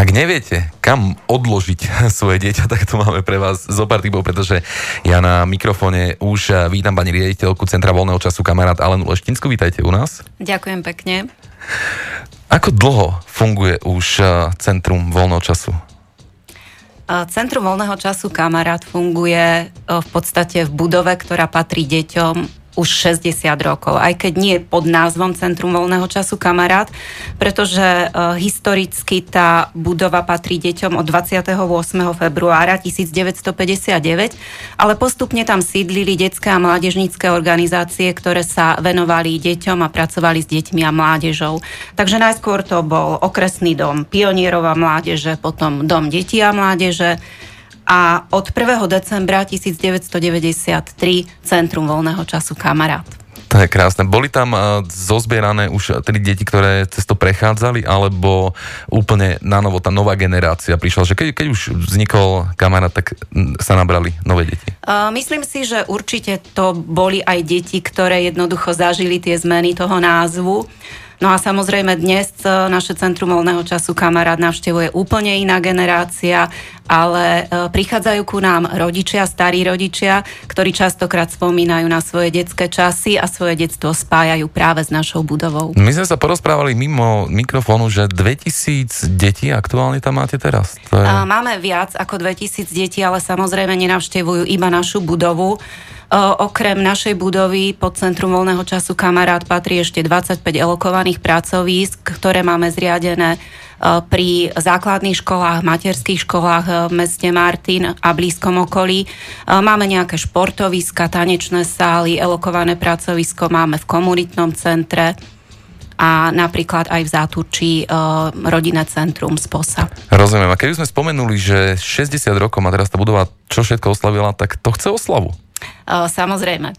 Ak neviete, kam odložiť svoje dieťa, tak to máme pre vás zo pár typov, pretože ja na mikrofóne už vítam pani riaditeľku Centra voľného času kamarát Alenu Leštinsku. Vítajte u nás. Ďakujem pekne. Ako dlho funguje už Centrum voľného času? Centrum voľného času Kamarát funguje v podstate v budove, ktorá patrí deťom už 60 rokov, aj keď nie pod názvom Centrum voľného času Kamarát, pretože uh, historicky tá budova patrí deťom od 28. februára 1959, ale postupne tam sídlili detské a mládežnícke organizácie, ktoré sa venovali deťom a pracovali s deťmi a mládežou. Takže najskôr to bol okresný dom pionierov mládeže, potom dom detí a mládeže, a od 1. decembra 1993 Centrum voľného času Kamarát. To je krásne. Boli tam uh, zozbierané už tri deti, ktoré cez to prechádzali, alebo úplne na novo tá nová generácia prišla, že keď, keď už vznikol kamarát, tak sa nabrali nové deti? Uh, myslím si, že určite to boli aj deti, ktoré jednoducho zažili tie zmeny toho názvu. No a samozrejme dnes e, naše Centrum voľného času kamarát navštevuje úplne iná generácia, ale e, prichádzajú ku nám rodičia, starí rodičia, ktorí častokrát spomínajú na svoje detské časy a svoje detstvo spájajú práve s našou budovou. My sme sa porozprávali mimo mikrofónu, že 2000 detí aktuálne tam máte teraz. To je... Máme viac ako 2000 detí, ale samozrejme nenavštevujú iba našu budovu. Okrem našej budovy pod Centrum voľného času Kamarát patrí ešte 25 elokovaných pracovísk, ktoré máme zriadené pri základných školách, materských školách v meste Martin a blízkom okolí. Máme nejaké športoviska, tanečné sály, elokované pracovisko máme v komunitnom centre a napríklad aj v Záturčí e, rodinné centrum z POSA. Rozumiem. A keby sme spomenuli, že 60 rokov má teraz tá budova čo všetko oslavila, tak to chce oslavu. Samozrejme.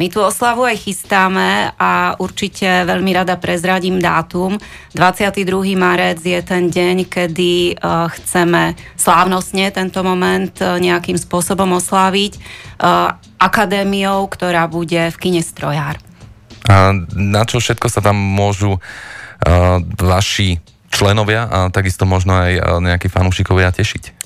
My tú oslavu aj chystáme a určite veľmi rada prezradím dátum. 22. marec je ten deň, kedy chceme slávnostne tento moment nejakým spôsobom osláviť akadémiou, ktorá bude v kine Strojár. A na čo všetko sa tam môžu vaši členovia a takisto možno aj nejakí fanúšikovia tešiť?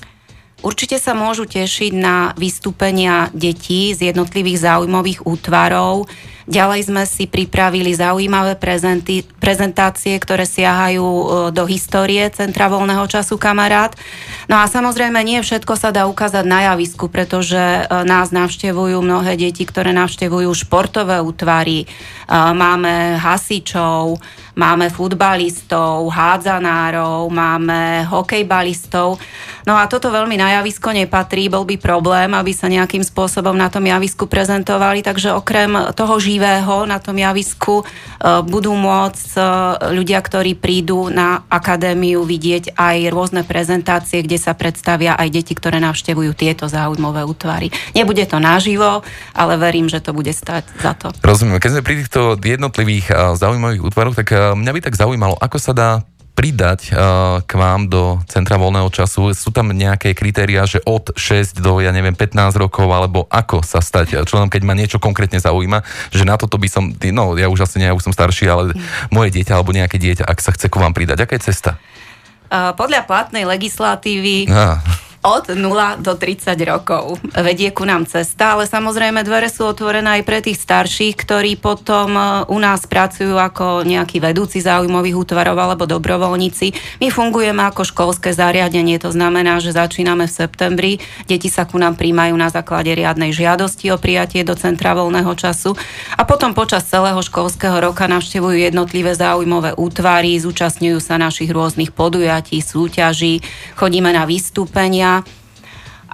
Určite sa môžu tešiť na vystúpenia detí z jednotlivých záujmových útvarov. Ďalej sme si pripravili zaujímavé prezenty, prezentácie, ktoré siahajú e, do histórie Centra voľného času Kamarát. No a samozrejme nie všetko sa dá ukázať na javisku, pretože e, nás navštevujú mnohé deti, ktoré navštevujú športové útvary. E, máme hasičov, máme futbalistov, hádzanárov, máme hokejbalistov. No a toto veľmi na javisko nepatrí, bol by problém, aby sa nejakým spôsobom na tom javisku prezentovali, takže okrem toho živého na tom javisku e, budú môcť e, ľudia, ktorí prídu na akadémiu vidieť aj rôzne prezentácie, kde sa predstavia aj deti, ktoré navštevujú tieto záujmové útvary. Nebude to naživo, ale verím, že to bude stať za to. Rozumiem. Keď sme pri týchto jednotlivých e, zaujímavých útvaroch, tak mňa by tak zaujímalo, ako sa dá pridať uh, k vám do Centra voľného času? Sú tam nejaké kritéria, že od 6 do, ja neviem, 15 rokov, alebo ako sa stať členom, keď ma niečo konkrétne zaujíma, že na toto by som, no ja už asi nie, ja už som starší, ale moje dieťa alebo nejaké dieťa, ak sa chce k vám pridať, aká je cesta? Uh, podľa platnej legislatívy... Ah od 0 do 30 rokov. Vedie ku nám cesta, ale samozrejme dvere sú otvorené aj pre tých starších, ktorí potom e, u nás pracujú ako nejakí vedúci záujmových útvarov alebo dobrovoľníci. My fungujeme ako školské zariadenie, to znamená, že začíname v septembri, deti sa ku nám príjmajú na základe riadnej žiadosti o prijatie do centra voľného času. A potom počas celého školského roka navštevujú jednotlivé záujmové útvary, zúčastňujú sa našich rôznych podujatí, súťaží, chodíme na vystúpenia dnia.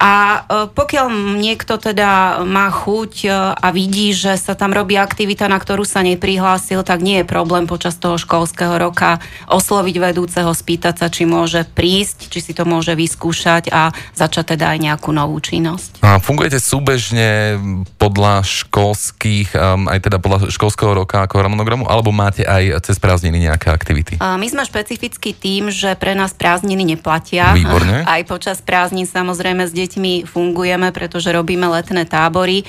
A e, pokiaľ niekto teda má chuť e, a vidí, že sa tam robí aktivita, na ktorú sa neprihlásil, tak nie je problém počas toho školského roka osloviť vedúceho, spýtať sa, či môže prísť, či si to môže vyskúšať a začať teda aj nejakú novú činnosť. A fungujete súbežne podľa školských, aj teda podľa školského roka ako harmonogramu, alebo máte aj cez prázdniny nejaké aktivity? My sme špecifický tým, že pre nás prázdniny neplatia. Výborne. Aj počas prázdnin samozrejme s deťmi fungujeme, pretože robíme letné tábory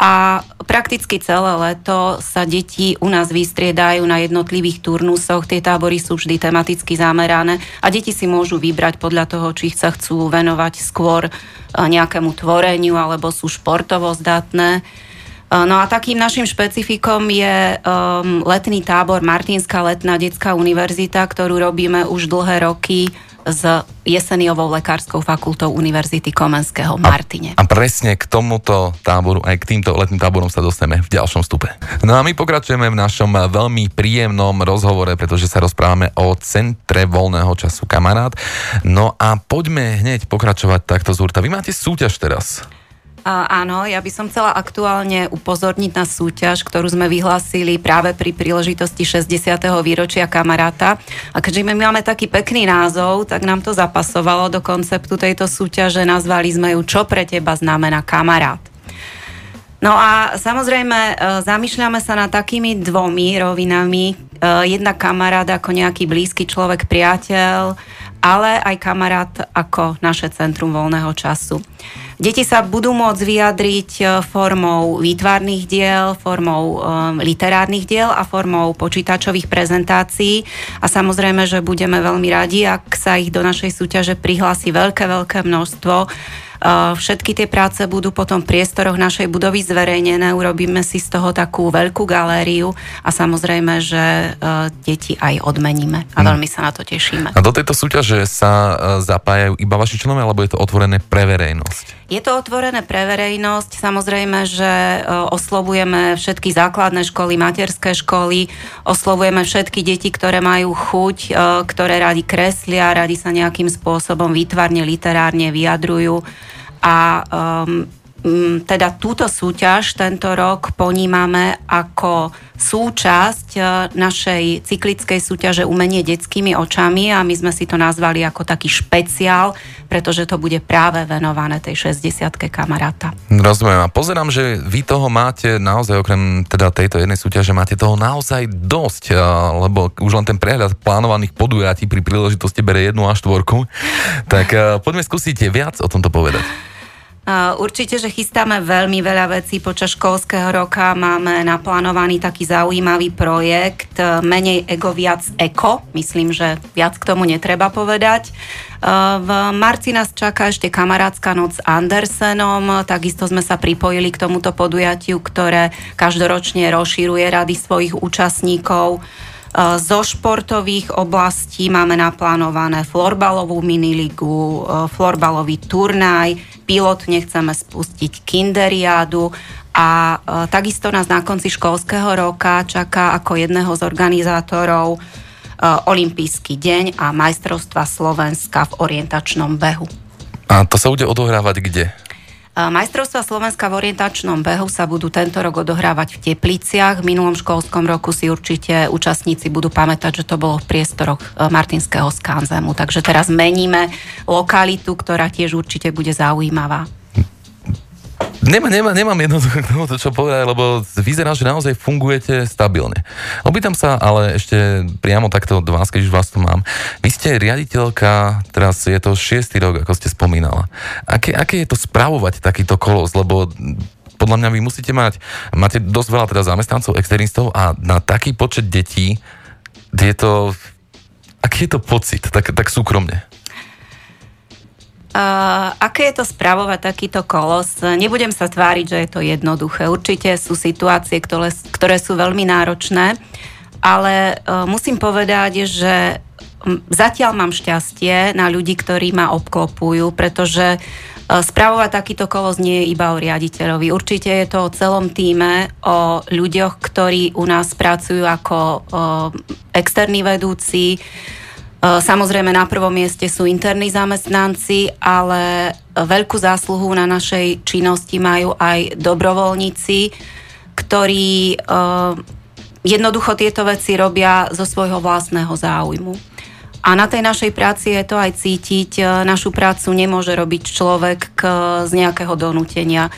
a prakticky celé leto sa deti u nás vystriedajú na jednotlivých turnusoch. Tie tábory sú vždy tematicky zamerané a deti si môžu vybrať podľa toho, či sa chcú venovať skôr e, nejakému tvoreniu alebo sú športovo zdatné. E, no a takým našim špecifikom je um, letný tábor Martinská letná detská univerzita, ktorú robíme už dlhé roky s Jeseniovou lekárskou fakultou Univerzity Komenského Martine. A, a presne k tomuto táboru, aj k týmto letným táborom sa dostaneme v ďalšom stupe. No a my pokračujeme v našom veľmi príjemnom rozhovore, pretože sa rozprávame o centre voľného času kamarát. No a poďme hneď pokračovať takto z Vy máte súťaž teraz. Uh, áno, ja by som chcela aktuálne upozorniť na súťaž, ktorú sme vyhlásili práve pri príležitosti 60. výročia kamaráta. A keďže my máme taký pekný názov, tak nám to zapasovalo do konceptu tejto súťaže. Nazvali sme ju Čo pre teba znamená kamarát. No a samozrejme, zamýšľame sa nad takými dvomi rovinami. Jedna kamarát ako nejaký blízky človek, priateľ, ale aj kamarát ako naše centrum voľného času. Deti sa budú môcť vyjadriť e, formou výtvarných diel, formou um, literárnych diel a formou počítačových prezentácií. A samozrejme, že budeme veľmi radi, ak sa ich do našej súťaže prihlási veľké, veľké množstvo všetky tie práce budú potom v priestoroch našej budovy zverejnené, urobíme si z toho takú veľkú galériu a samozrejme, že eh, deti aj odmeníme a hm. veľmi sa na to tešíme. A do tejto súťaže sa eh, zapájajú iba vaši členovia, alebo je to otvorené pre verejnosť? Je to otvorené pre verejnosť. Samozrejme, že oslovujeme všetky základné školy, materské školy, oslovujeme všetky deti, ktoré majú chuť, ktoré radi kreslia, radi sa nejakým spôsobom výtvarne, literárne vyjadrujú a um, teda túto súťaž tento rok ponímame ako súčasť e, našej cyklickej súťaže Umenie detskými očami a my sme si to nazvali ako taký špeciál, pretože to bude práve venované tej 60 kamaráta. Rozumiem a pozerám, že vy toho máte naozaj okrem teda tejto jednej súťaže máte toho naozaj dosť, lebo už len ten prehľad plánovaných podujatí pri príležitosti bere jednu a štvorku. Tak poďme skúsiť viac o tomto povedať. Určite, že chystáme veľmi veľa vecí počas školského roka. Máme naplánovaný taký zaujímavý projekt e, Menej ego, viac eko. Myslím, že viac k tomu netreba povedať. E, v marci nás čaká ešte kamarátska noc s Andersenom. Takisto sme sa pripojili k tomuto podujatiu, ktoré každoročne rozširuje rady svojich účastníkov. E, zo športových oblastí máme naplánované florbalovú miniligu, florbalový turnaj, pilotne chceme spustiť kinderiádu a e, takisto nás na konci školského roka čaká ako jedného z organizátorov Olympijský deň a majstrovstva Slovenska v orientačnom behu. A to sa bude odohrávať kde? Majstrovstva Slovenska v orientačnom behu sa budú tento rok odohrávať v Tepliciach. V minulom školskom roku si určite účastníci budú pamätať, že to bolo v priestoroch e, Martinského skanzemu. Takže teraz meníme lokalitu, ktorá tiež určite bude zaujímavá. Nemá, nemá, nemám jednoducho k tomu to, čo povedať, lebo vyzerá, že naozaj fungujete stabilne. Opýtam sa, ale ešte priamo takto od vás, keď už vás tu mám. Vy ste riaditeľka, teraz je to šiestý rok, ako ste spomínala. Aké, aké je to spravovať takýto kolos, lebo podľa mňa vy musíte mať, máte dosť veľa teda zamestnancov, externistov a na taký počet detí je to, aký je to pocit, tak, tak súkromne? Aké je to spravovať takýto kolos? Nebudem sa tváriť, že je to jednoduché. Určite sú situácie, ktoré, ktoré sú veľmi náročné, ale uh, musím povedať, že zatiaľ mám šťastie na ľudí, ktorí ma obklopujú, pretože uh, spravovať takýto kolos nie je iba o riaditeľovi. Určite je to o celom týme, o ľuďoch, ktorí u nás pracujú ako uh, externí vedúci, E, samozrejme na prvom mieste sú interní zamestnanci, ale veľkú zásluhu na našej činnosti majú aj dobrovoľníci, ktorí e, jednoducho tieto veci robia zo svojho vlastného záujmu. A na tej našej práci je to aj cítiť. E, našu prácu nemôže robiť človek z nejakého donútenia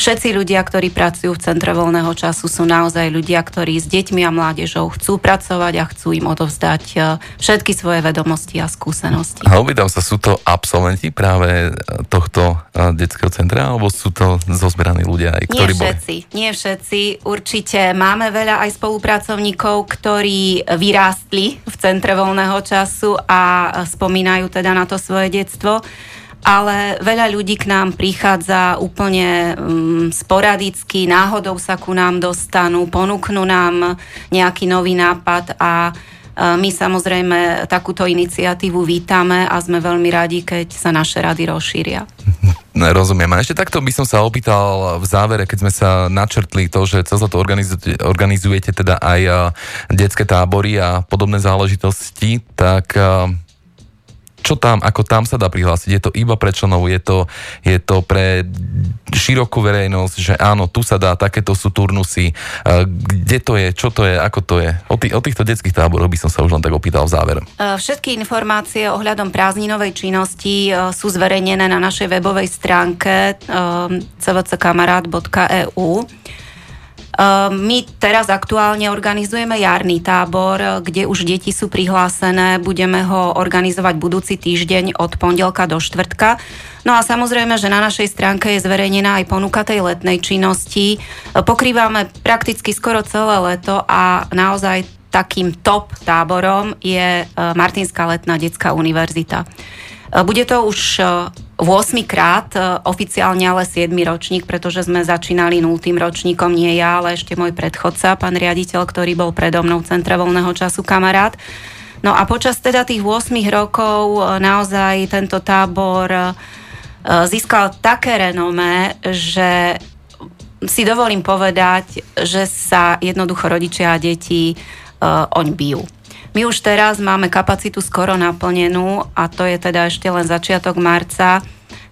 Všetci ľudia, ktorí pracujú v Centre voľného času, sú naozaj ľudia, ktorí s deťmi a mládežou chcú pracovať a chcú im odovzdať e, všetky svoje vedomosti a skúsenosti. A opýtam sa, sú to absolventi práve e, tohto e, detského centra, alebo sú to zozberaní ľudia, aj, ktorí nie všetci, boli? Nie všetci. Určite máme veľa aj spolupracovníkov, ktorí vyrástli v Centre voľného času a spomínajú teda na to svoje detstvo ale veľa ľudí k nám prichádza úplne um, sporadicky, náhodou sa ku nám dostanú, ponúknú nám nejaký nový nápad a uh, my samozrejme takúto iniciatívu vítame a sme veľmi radi, keď sa naše rady rozšíria. Rozumiem. A ešte takto by som sa opýtal v závere, keď sme sa načrtli to, že cez to organizujete, organizujete teda aj uh, detské tábory a podobné záležitosti, tak uh, čo tam, ako tam sa dá prihlásiť? Je to iba pre členov, je to, je to pre širokú verejnosť, že áno, tu sa dá, takéto sú turnusy, kde to je, čo to je, ako to je? O, tý, o týchto detských táboroch by som sa už len tak opýtal v závere. Všetky informácie ohľadom prázdninovej činnosti sú zverejnené na našej webovej stránke cvckamarát.eu. Ehm, my teraz aktuálne organizujeme jarný tábor, kde už deti sú prihlásené. Budeme ho organizovať budúci týždeň od pondelka do štvrtka. No a samozrejme, že na našej stránke je zverejnená aj ponuka tej letnej činnosti. Pokrývame prakticky skoro celé leto a naozaj takým top táborom je e, Martinská letná detská univerzita. E, bude to už 8 krát, e, oficiálne ale 7 ročník, pretože sme začínali 0. ročníkom, nie ja, ale ešte môj predchodca, pán riaditeľ, ktorý bol predo mnou v Centre voľného času kamarát. No a počas teda tých 8 rokov naozaj tento tábor získal také renomé, že si dovolím povedať, že sa jednoducho rodičia a deti oň bijú. My už teraz máme kapacitu skoro naplnenú a to je teda ešte len začiatok marca.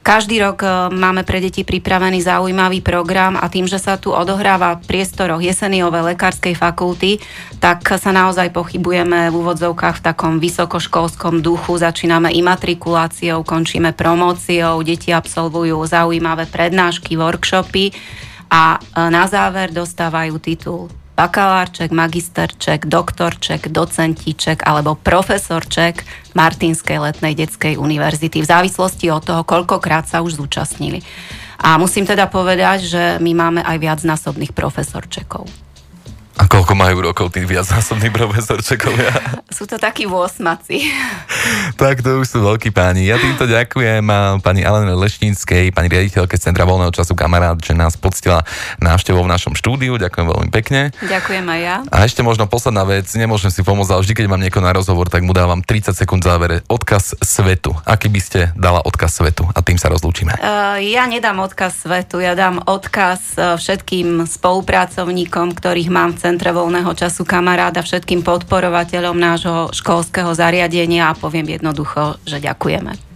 Každý rok e, máme pre deti pripravený zaujímavý program a tým, že sa tu odohráva v priestoroch Jeseniovej lekárskej fakulty, tak sa naozaj pochybujeme v úvodzovkách v takom vysokoškolskom duchu. Začíname imatrikuláciou, končíme promóciou, deti absolvujú zaujímavé prednášky, workshopy a e, na záver dostávajú titul bakalárček, magisterček, doktorček, docentíček alebo profesorček Martinskej letnej detskej univerzity v závislosti od toho, koľkokrát sa už zúčastnili. A musím teda povedať, že my máme aj viacnásobných profesorčekov. A koľko majú rokov tí viacnásobní profesorčekovia? Sú to takí vôsmaci. tak to už sú veľkí páni. Ja týmto ďakujem pani Alene Leštínskej, pani riaditeľke Centra voľného času kamarát, že nás poctila návštevou v našom štúdiu. Ďakujem veľmi pekne. Ďakujem aj ja. A ešte možno posledná vec, nemôžem si pomôcť, ale vždy, keď mám nieko na rozhovor, tak mu dávam 30 sekúnd závere. Odkaz svetu. Aký by ste dala odkaz svetu? A tým sa rozlúčime. Uh, ja nedám odkaz svetu, ja dám odkaz uh, všetkým spolupracovníkom, ktorých mám v Centre voľného času kamaráda, všetkým podporovateľom nášho školského zariadenia a poviem jednoducho, že ďakujeme.